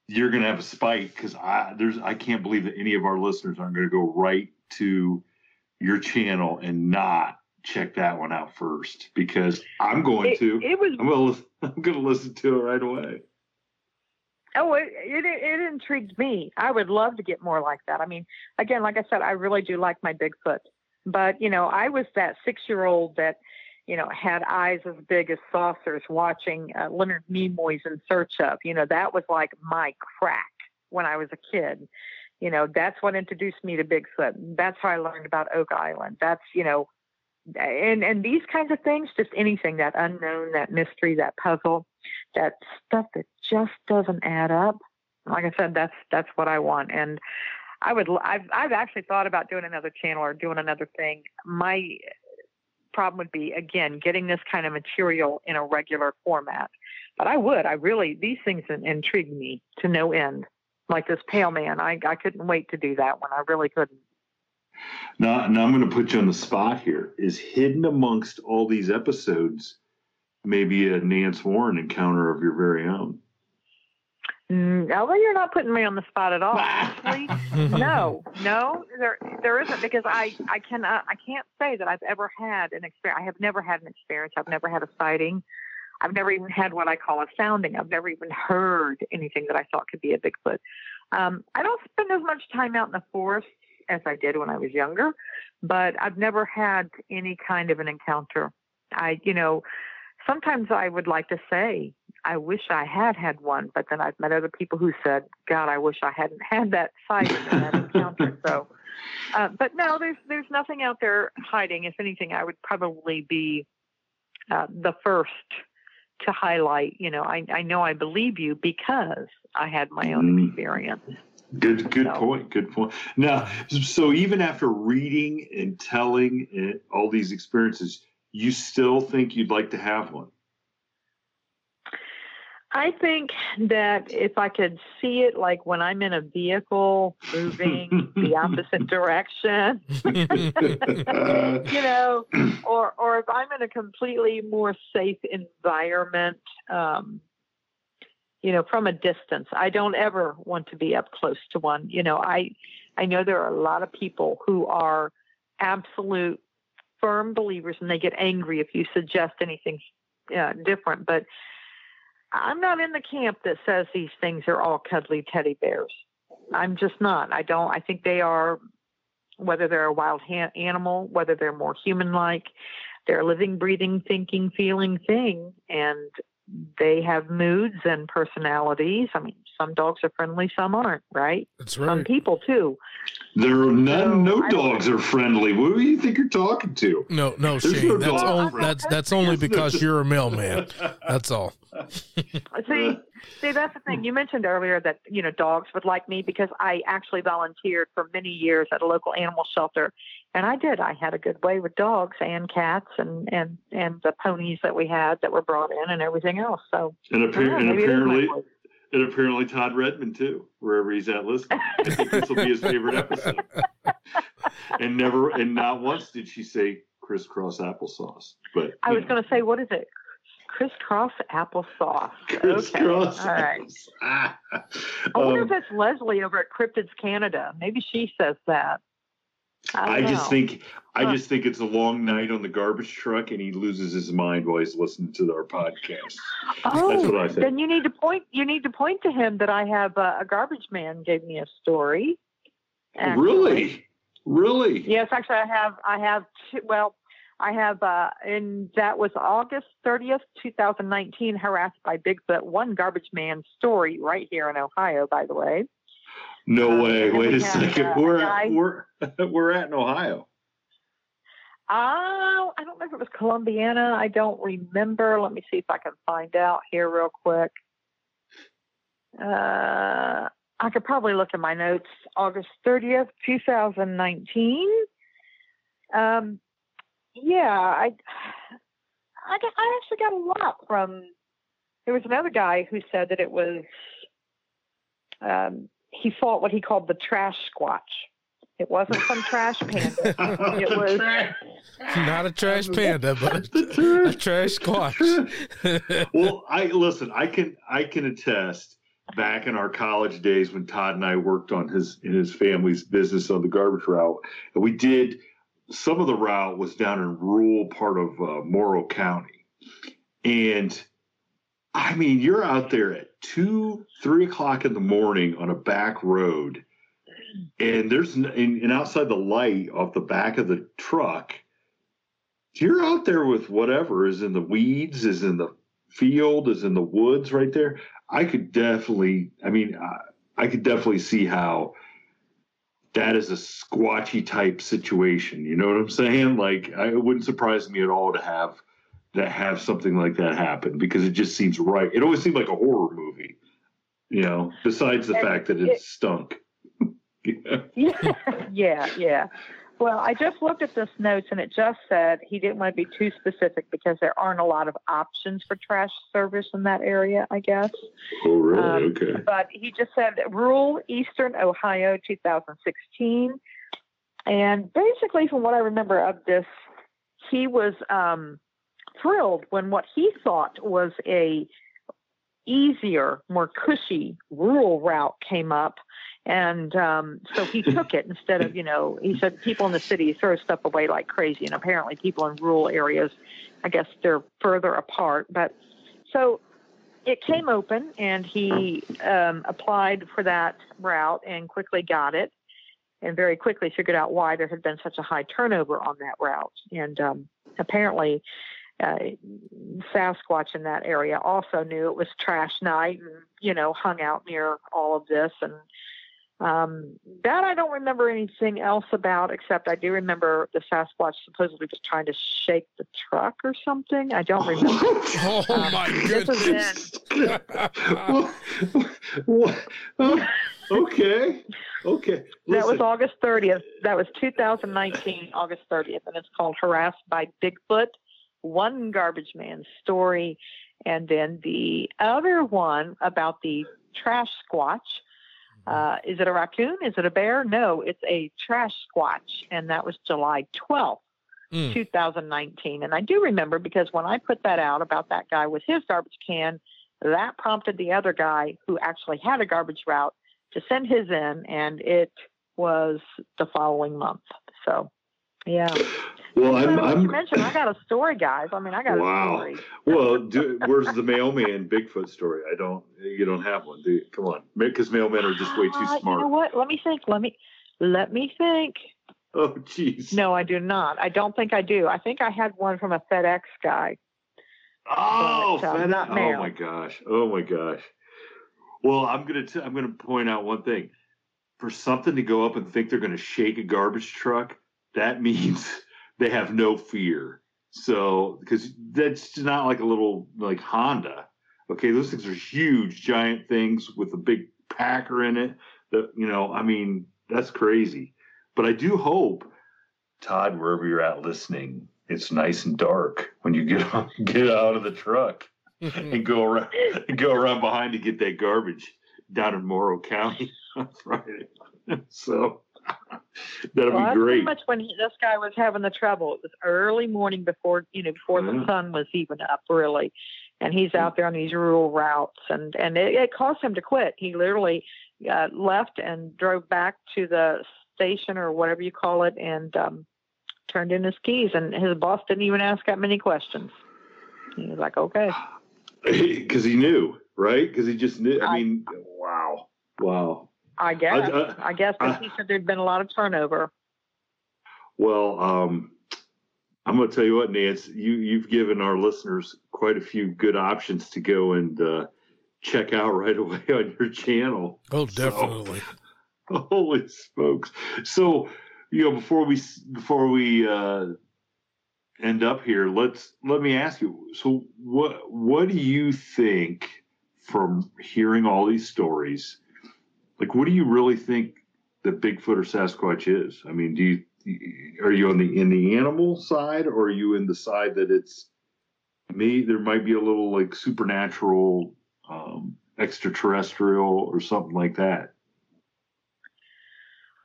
you're going to have a spike because I there's I can't believe that any of our listeners aren't going to go right to your channel and not check that one out first because I'm going it, to. It was. I'm going to. I'm going to listen to it right away. Oh, it, it, it intrigued me. I would love to get more like that. I mean, again, like I said, I really do like my Bigfoot. But, you know, I was that six year old that, you know, had eyes as big as saucers watching uh, Leonard Nimoy's In Search of. You know, that was like my crack when I was a kid. You know, that's what introduced me to Bigfoot. That's how I learned about Oak Island. That's, you know, and and these kinds of things, just anything that unknown, that mystery, that puzzle, that stuff that just doesn't add up. Like I said, that's that's what I want. And I would. I've I've actually thought about doing another channel or doing another thing. My problem would be again getting this kind of material in a regular format. But I would. I really these things intrigue me to no end. Like this pale man, I I couldn't wait to do that one. I really couldn't. Now, now I'm going to put you on the spot here. Is hidden amongst all these episodes maybe a Nance Warren encounter of your very own? No, well, you're not putting me on the spot at all. Actually, no, no, there there isn't because I I cannot I can't say that I've ever had an experience. I have never had an experience. I've never had a sighting. I've never even had what I call a sounding. I've never even heard anything that I thought could be a Bigfoot. Um, I don't spend as much time out in the forest as I did when I was younger, but I've never had any kind of an encounter. I, you know, sometimes I would like to say, I wish I had had one, but then I've met other people who said, God, I wish I hadn't had that sight and that encounter. So, uh, but no, there's there's nothing out there hiding. If anything, I would probably be uh, the first to highlight. You know, I I know I believe you because I had my own mm. experience. Good, good so. point. Good point. Now, so even after reading and telling uh, all these experiences, you still think you'd like to have one? I think that if I could see it like when I'm in a vehicle moving the opposite direction, you know, or or if I'm in a completely more safe environment, um, you know, from a distance. I don't ever want to be up close to one. You know, I I know there are a lot of people who are absolute firm believers and they get angry if you suggest anything uh, different. But I'm not in the camp that says these things are all cuddly teddy bears. I'm just not. I don't. I think they are, whether they're a wild ha- animal, whether they're more human like, they're a living, breathing, thinking, feeling thing. And they have moods and personalities. I mean, some dogs are friendly, some aren't, right? That's right. Some people too. There are none. So no dogs are friendly. Who do you think you're talking to? No, no, There's Shane. No that's, only, that's that's only because you're a mailman. That's all. see, see, that's the thing. You mentioned earlier that you know dogs would like me because I actually volunteered for many years at a local animal shelter, and I did. I had a good way with dogs and cats and and and the ponies that we had that were brought in and everything else. So and, appar- and apparently. And apparently Todd Redmond too, wherever he's at listening. I think this will be his favorite episode. and never, and not once did she say crisscross applesauce. But I was going to say, what is it? Crisscross applesauce. Crisscross okay. All right. I wonder um, if that's Leslie over at Cryptids Canada. Maybe she says that. I, I just think I Huh. just think it's a long night on the garbage truck, and he loses his mind while he's listening to our podcast. Oh, what I think. then you need to point. You need to point to him that I have uh, a garbage man gave me a story. actually. Really, really. Yes, actually, I have. I have. Two, well, I have. Uh, and that was August thirtieth, two thousand nineteen. Harassed by Bigfoot. One garbage man story right here in Ohio, by the way. No Um, way. Wait a second. uh, we're a at, we're we're at in Ohio. Oh, I don't know if it was Columbiana. I don't remember. Let me see if I can find out here real quick. Uh, I could probably look in my notes. August 30th, 2019. Um, yeah, I, I, got, I actually got a lot from. There was another guy who said that it was. Um, he fought what he called the trash squatch. It wasn't some trash panda. It was- Not a trash panda, but The a trash squatch. well, I listen. I can I can attest. Back in our college days, when Todd and I worked on his in his family's business on the garbage route, and we did some of the route was down in rural part of uh, Morrow County, and I mean, you're out there at two, three o'clock in the morning on a back road, and there's and, and outside the light off the back of the truck, you're out there with whatever is in the weeds, is in the field, is in the woods right there. I could definitely, I mean, I, I could definitely see how that is a squatchy type situation. You know what I'm saying? Like, I, it wouldn't surprise me at all to have to have something like that happen because it just seems right. It always seemed like a horror movie, you know. Besides the And fact that it, it- stunk. yeah. Yeah, yeah, yeah. Well, I just looked at this notes and it just said he didn't want to be too specific because there aren't a lot of options for trash service in that area, I guess. Oh, really? Um, okay. But he just said rural Eastern Ohio 2016. And basically, from what I remember of this, he was um, thrilled when what he thought was a easier, more cushy rural route came up. And um, so he took it instead of, you know, he said people in the city throw stuff away like crazy. And apparently, people in rural areas, I guess they're further apart. But so it came open and he um, applied for that route and quickly got it and very quickly figured out why there had been such a high turnover on that route. And um, apparently, uh, Sasquatch in that area also knew it was trash night and, you know, hung out near all of this. And um, that I don't remember anything else about, except I do remember the Sasquatch supposedly was trying to shake the truck or something. I don't remember. Oh Um, my this was goodness. What? Oh, okay. Okay. That was August 30th. That was 2019, August 30th, and it's called Harassed by Bigfoot, One Garbage man's Story. And then the other one about the trash squatch. Uh, is it a raccoon? Is it a bear? No, it's a trash squatch. And that was July 12th, Mm. 2019. And I do remember because when I put that out about that guy with his garbage can, that prompted the other guy who actually had a garbage route to send his in, and it was the following month. So, yeah. well, I'm, I'm mentioned, I got a story, guys. I mean, I got Wow. a story. well. Do, where's the mailman Bigfoot story? I don't. You don't have one, do you? Come on, because mailmen are just way too Uh, smart. You know what? Let me think. Let me let me think. Oh, jeez. No, I do not. I don't think I do. I think I had one from a FedEx guy. Oh, But, uh, FedEx. oh my gosh. Oh my gosh. Well, I'm gonna t- I'm gonna point out one thing. For something to go up and think they're gonna shake a garbage truck, that means they have no fear. So, because that's not like a little like Honda. Okay, those things are huge, giant things with a big packer in it. That you know, I mean, that's crazy. But I do hope, Todd, wherever you're at listening, it's nice and dark when you get on, get out of the truck and go around go around behind to get that garbage down in Morrow County on Friday. So that'll Well, be great. much when he, this guy was having the trouble. It was early morning before you know before Yeah. the sun was even up, really. And he's out there on these rural routes, and and it, it caused him to quit. He literally uh, left and drove back to the station or whatever you call it, and um, turned in his keys. And his boss didn't even ask that many questions. He was like, "Okay," because he knew, right? Because he just knew. I, I, mean, wow, wow. I guess. I, I, I guess I, he said there'd been a lot of turnover. Well, um, I'm going to tell you what, Nance, you you've given our listeners quite a few good options to go and uh, check out right away on your channel. Oh, definitely. So, holy smokes! So, you know, before we before we uh, end up here, let's let me ask you. So, what what do you think from hearing all these stories? Like, what do you really think that Bigfoot or Sasquatch is? I mean, do you are you on the in the animal side or are you in the side that it's me there might be a little like supernatural um, extraterrestrial or something like that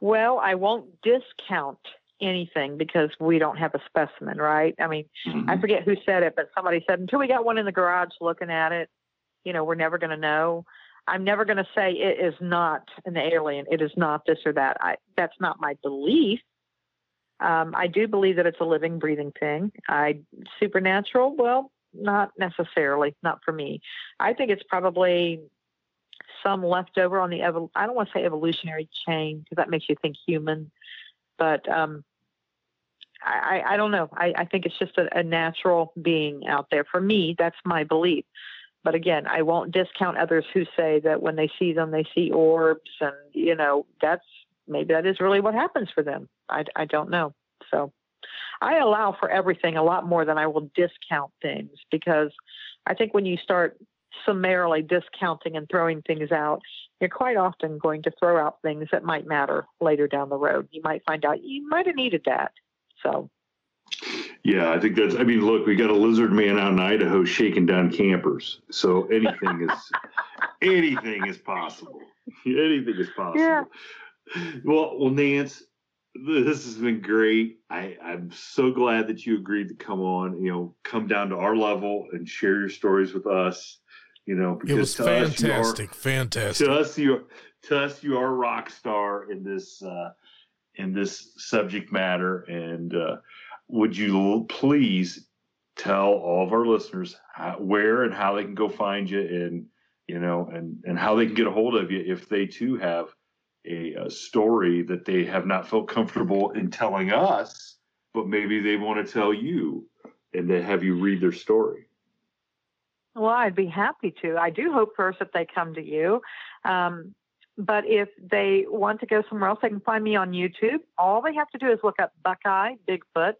well i won't discount anything because we don't have a specimen right i mean mm-hmm. i forget who said it but somebody said until we got one in the garage looking at it you know we're never going to know i'm never going to say it is not an alien it is not this or that i that's not my belief um, I do believe that it's a living, breathing thing. I supernatural, well, not necessarily, not for me. I think it's probably some leftover on the evol- I don't want to say evolutionary chain because that makes you think human, but um, I, I, don't know. I, I think it's just a, a natural being out there. For me, that's my belief. But again, I won't discount others who say that when they see them, they see orbs, and you know that's maybe that is really what happens for them. I, I don't know. So I allow for everything a lot more than I will discount things because I think when you start summarily discounting and throwing things out, you're quite often going to throw out things that might matter later down the road. You might find out you might have needed that. So. Yeah, I think that's. I mean, look, we got a lizard man out in Idaho shaking down campers, so anything is anything is possible. Anything is possible. Yeah. Well, well, Nance, this has been great. I, I'm so glad that you agreed to come on. You know, come down to our level and share your stories with us. You know, it was fantastic, us, are, fantastic. To us, you to us, you are a rock star in this uh, in this subject matter. And uh, would you please tell all of our listeners how, where and how they can go find you, and you know, and and how they can get a hold of you if they too have a, a story that they have not felt comfortable in telling us, but maybe they want to tell you and to have you read their story. Well, I'd be happy to. I do hope first that they come to you. Um, but if they want to go somewhere else, they can find me on YouTube. All they have to do is look up Buckeye Bigfoot.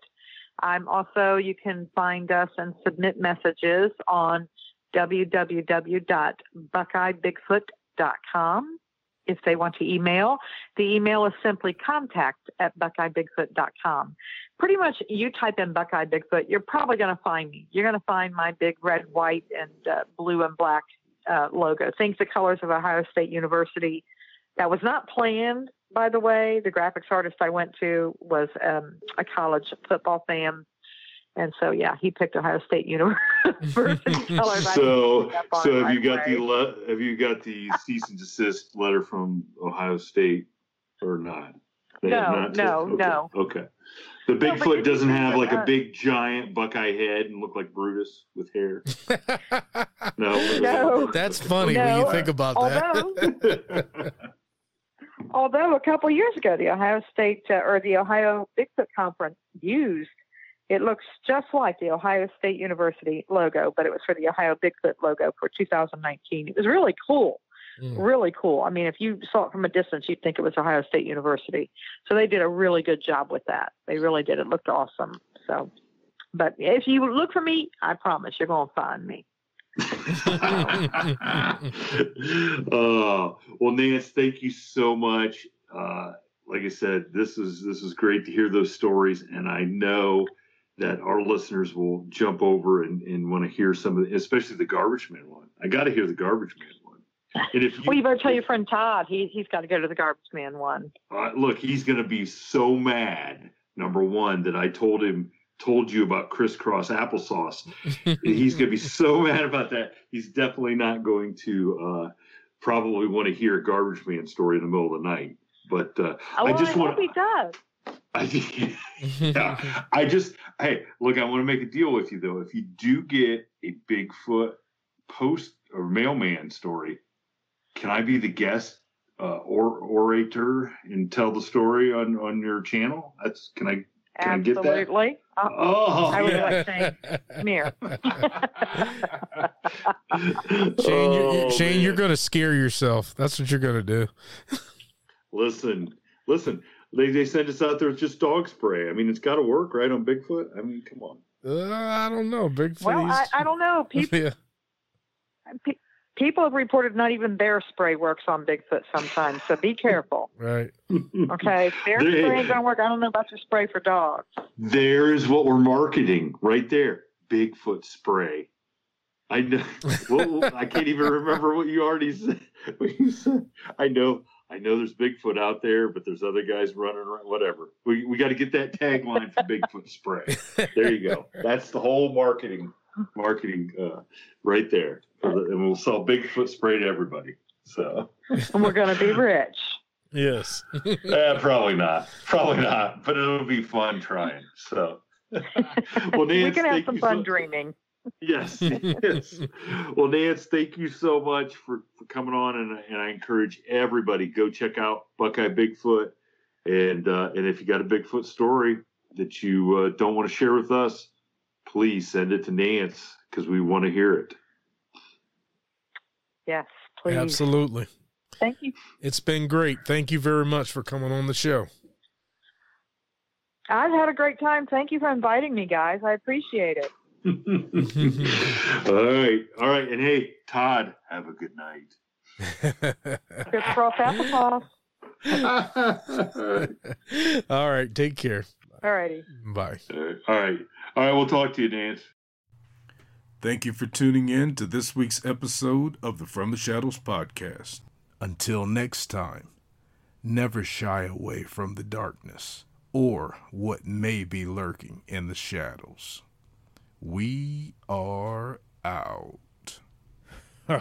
I'm also, you can find us and submit messages on www.buckeyebigfoot.com if they want to email. The email is simply contact at buckeyebigfoot.com. Pretty much you type in Buckeye Bigfoot, you're probably going to find me. You're going to find my big red, white, and uh, blue and black uh, logo. Think the colors of Ohio State University. That was not planned, by the way. The graphics artist I went to was um, a college football fan and so, yeah, he picked Ohio State University so, so have you got the le- have you got the cease and desist letter from Ohio State or not? They no, not no, okay. no. Okay. The Bigfoot no, doesn't have like a big giant Buckeye head and look like Brutus with hair. no, no. That's funny no. when you think about although, that. although a couple years ago, the Ohio State uh, or the Ohio Bigfoot Conference used it looks just like the Ohio State University logo, but it was for the Ohio Bigfoot logo for 2019. It was really cool. Mm. Really cool. I mean, if you saw it from a distance, you'd think it was Ohio State University. So they did a really good job with that. They really did. It looked awesome. So, but if you look for me, I promise you're going to find me. Uh, well, Nance, thank you so much. Uh, like I said, this is this is great to hear those stories, and I know that our listeners will jump over and, and want to hear some of the, especially the garbage man one. I got to hear the garbage man one. And if you, well, you better tell your friend Todd. He he's got to go to the garbage man one. Uh, look, he's going to be so mad. Number one, that I told him told you about crisscross applesauce. he's going to be so mad about that. He's definitely not going to uh, probably want to hear a garbage man story in the middle of the night. But uh, oh, I just want he does. I, yeah, I just hey, look, I want to make a deal with you though. If you do get a Bigfoot post or mailman story, can I be the guest uh, or orator and tell the story on on your channel? That's can I can Absolutely. I get that? Oh, I would yeah. like saying, come here. Shane, you're, oh, Shane, you're going to scare yourself. That's what you're going to do. listen, listen. They they send us out there with just dog spray. I mean, it's got to work, right, on Bigfoot. I mean, come on. Uh, I don't know, Bigfoot. Well, I, I don't know. People, yeah. pe- people have reported not even their spray works on Bigfoot sometimes. So be careful. right. Okay. Bear they, spray ain't gonna work. I don't know about your spray for dogs. There's what we're marketing right there. Bigfoot spray. I know. well, I can't even remember what you already said. What you said. I know. I know there's Bigfoot out there, but there's other guys running around. Whatever. We we got to get that tagline for Bigfoot spray. There you go. That's the whole marketing marketing uh, right there, the, and we'll sell Bigfoot spray to everybody. So. And we're gonna be rich. Yes. eh, probably not. Probably not. But it'll be fun trying. So. well, Nance, we can have some fun so- dreaming yes, yes. Well, Nance, thank you so much for, for coming on, and, and I encourage everybody go check out Buckeye Bigfoot, and uh, and if you got a Bigfoot story that you uh, don't want to share with us, please send it to Nance because we want to hear it. Yes, please. Absolutely. Thank you. It's been great. Thank you very much for coming on the show. I've had a great time. Thank you for inviting me, guys. I appreciate it. all right. All right. And hey, Todd, have a good night. Good cross applesauce. all right. Take care. All righty. Bye. All right. All right. All right. We'll talk to you, Nance. Thank you for tuning in to this week's episode of the From the Shadows podcast. Until next time, never shy away from the darkness or what may be lurking in the shadows. We are out.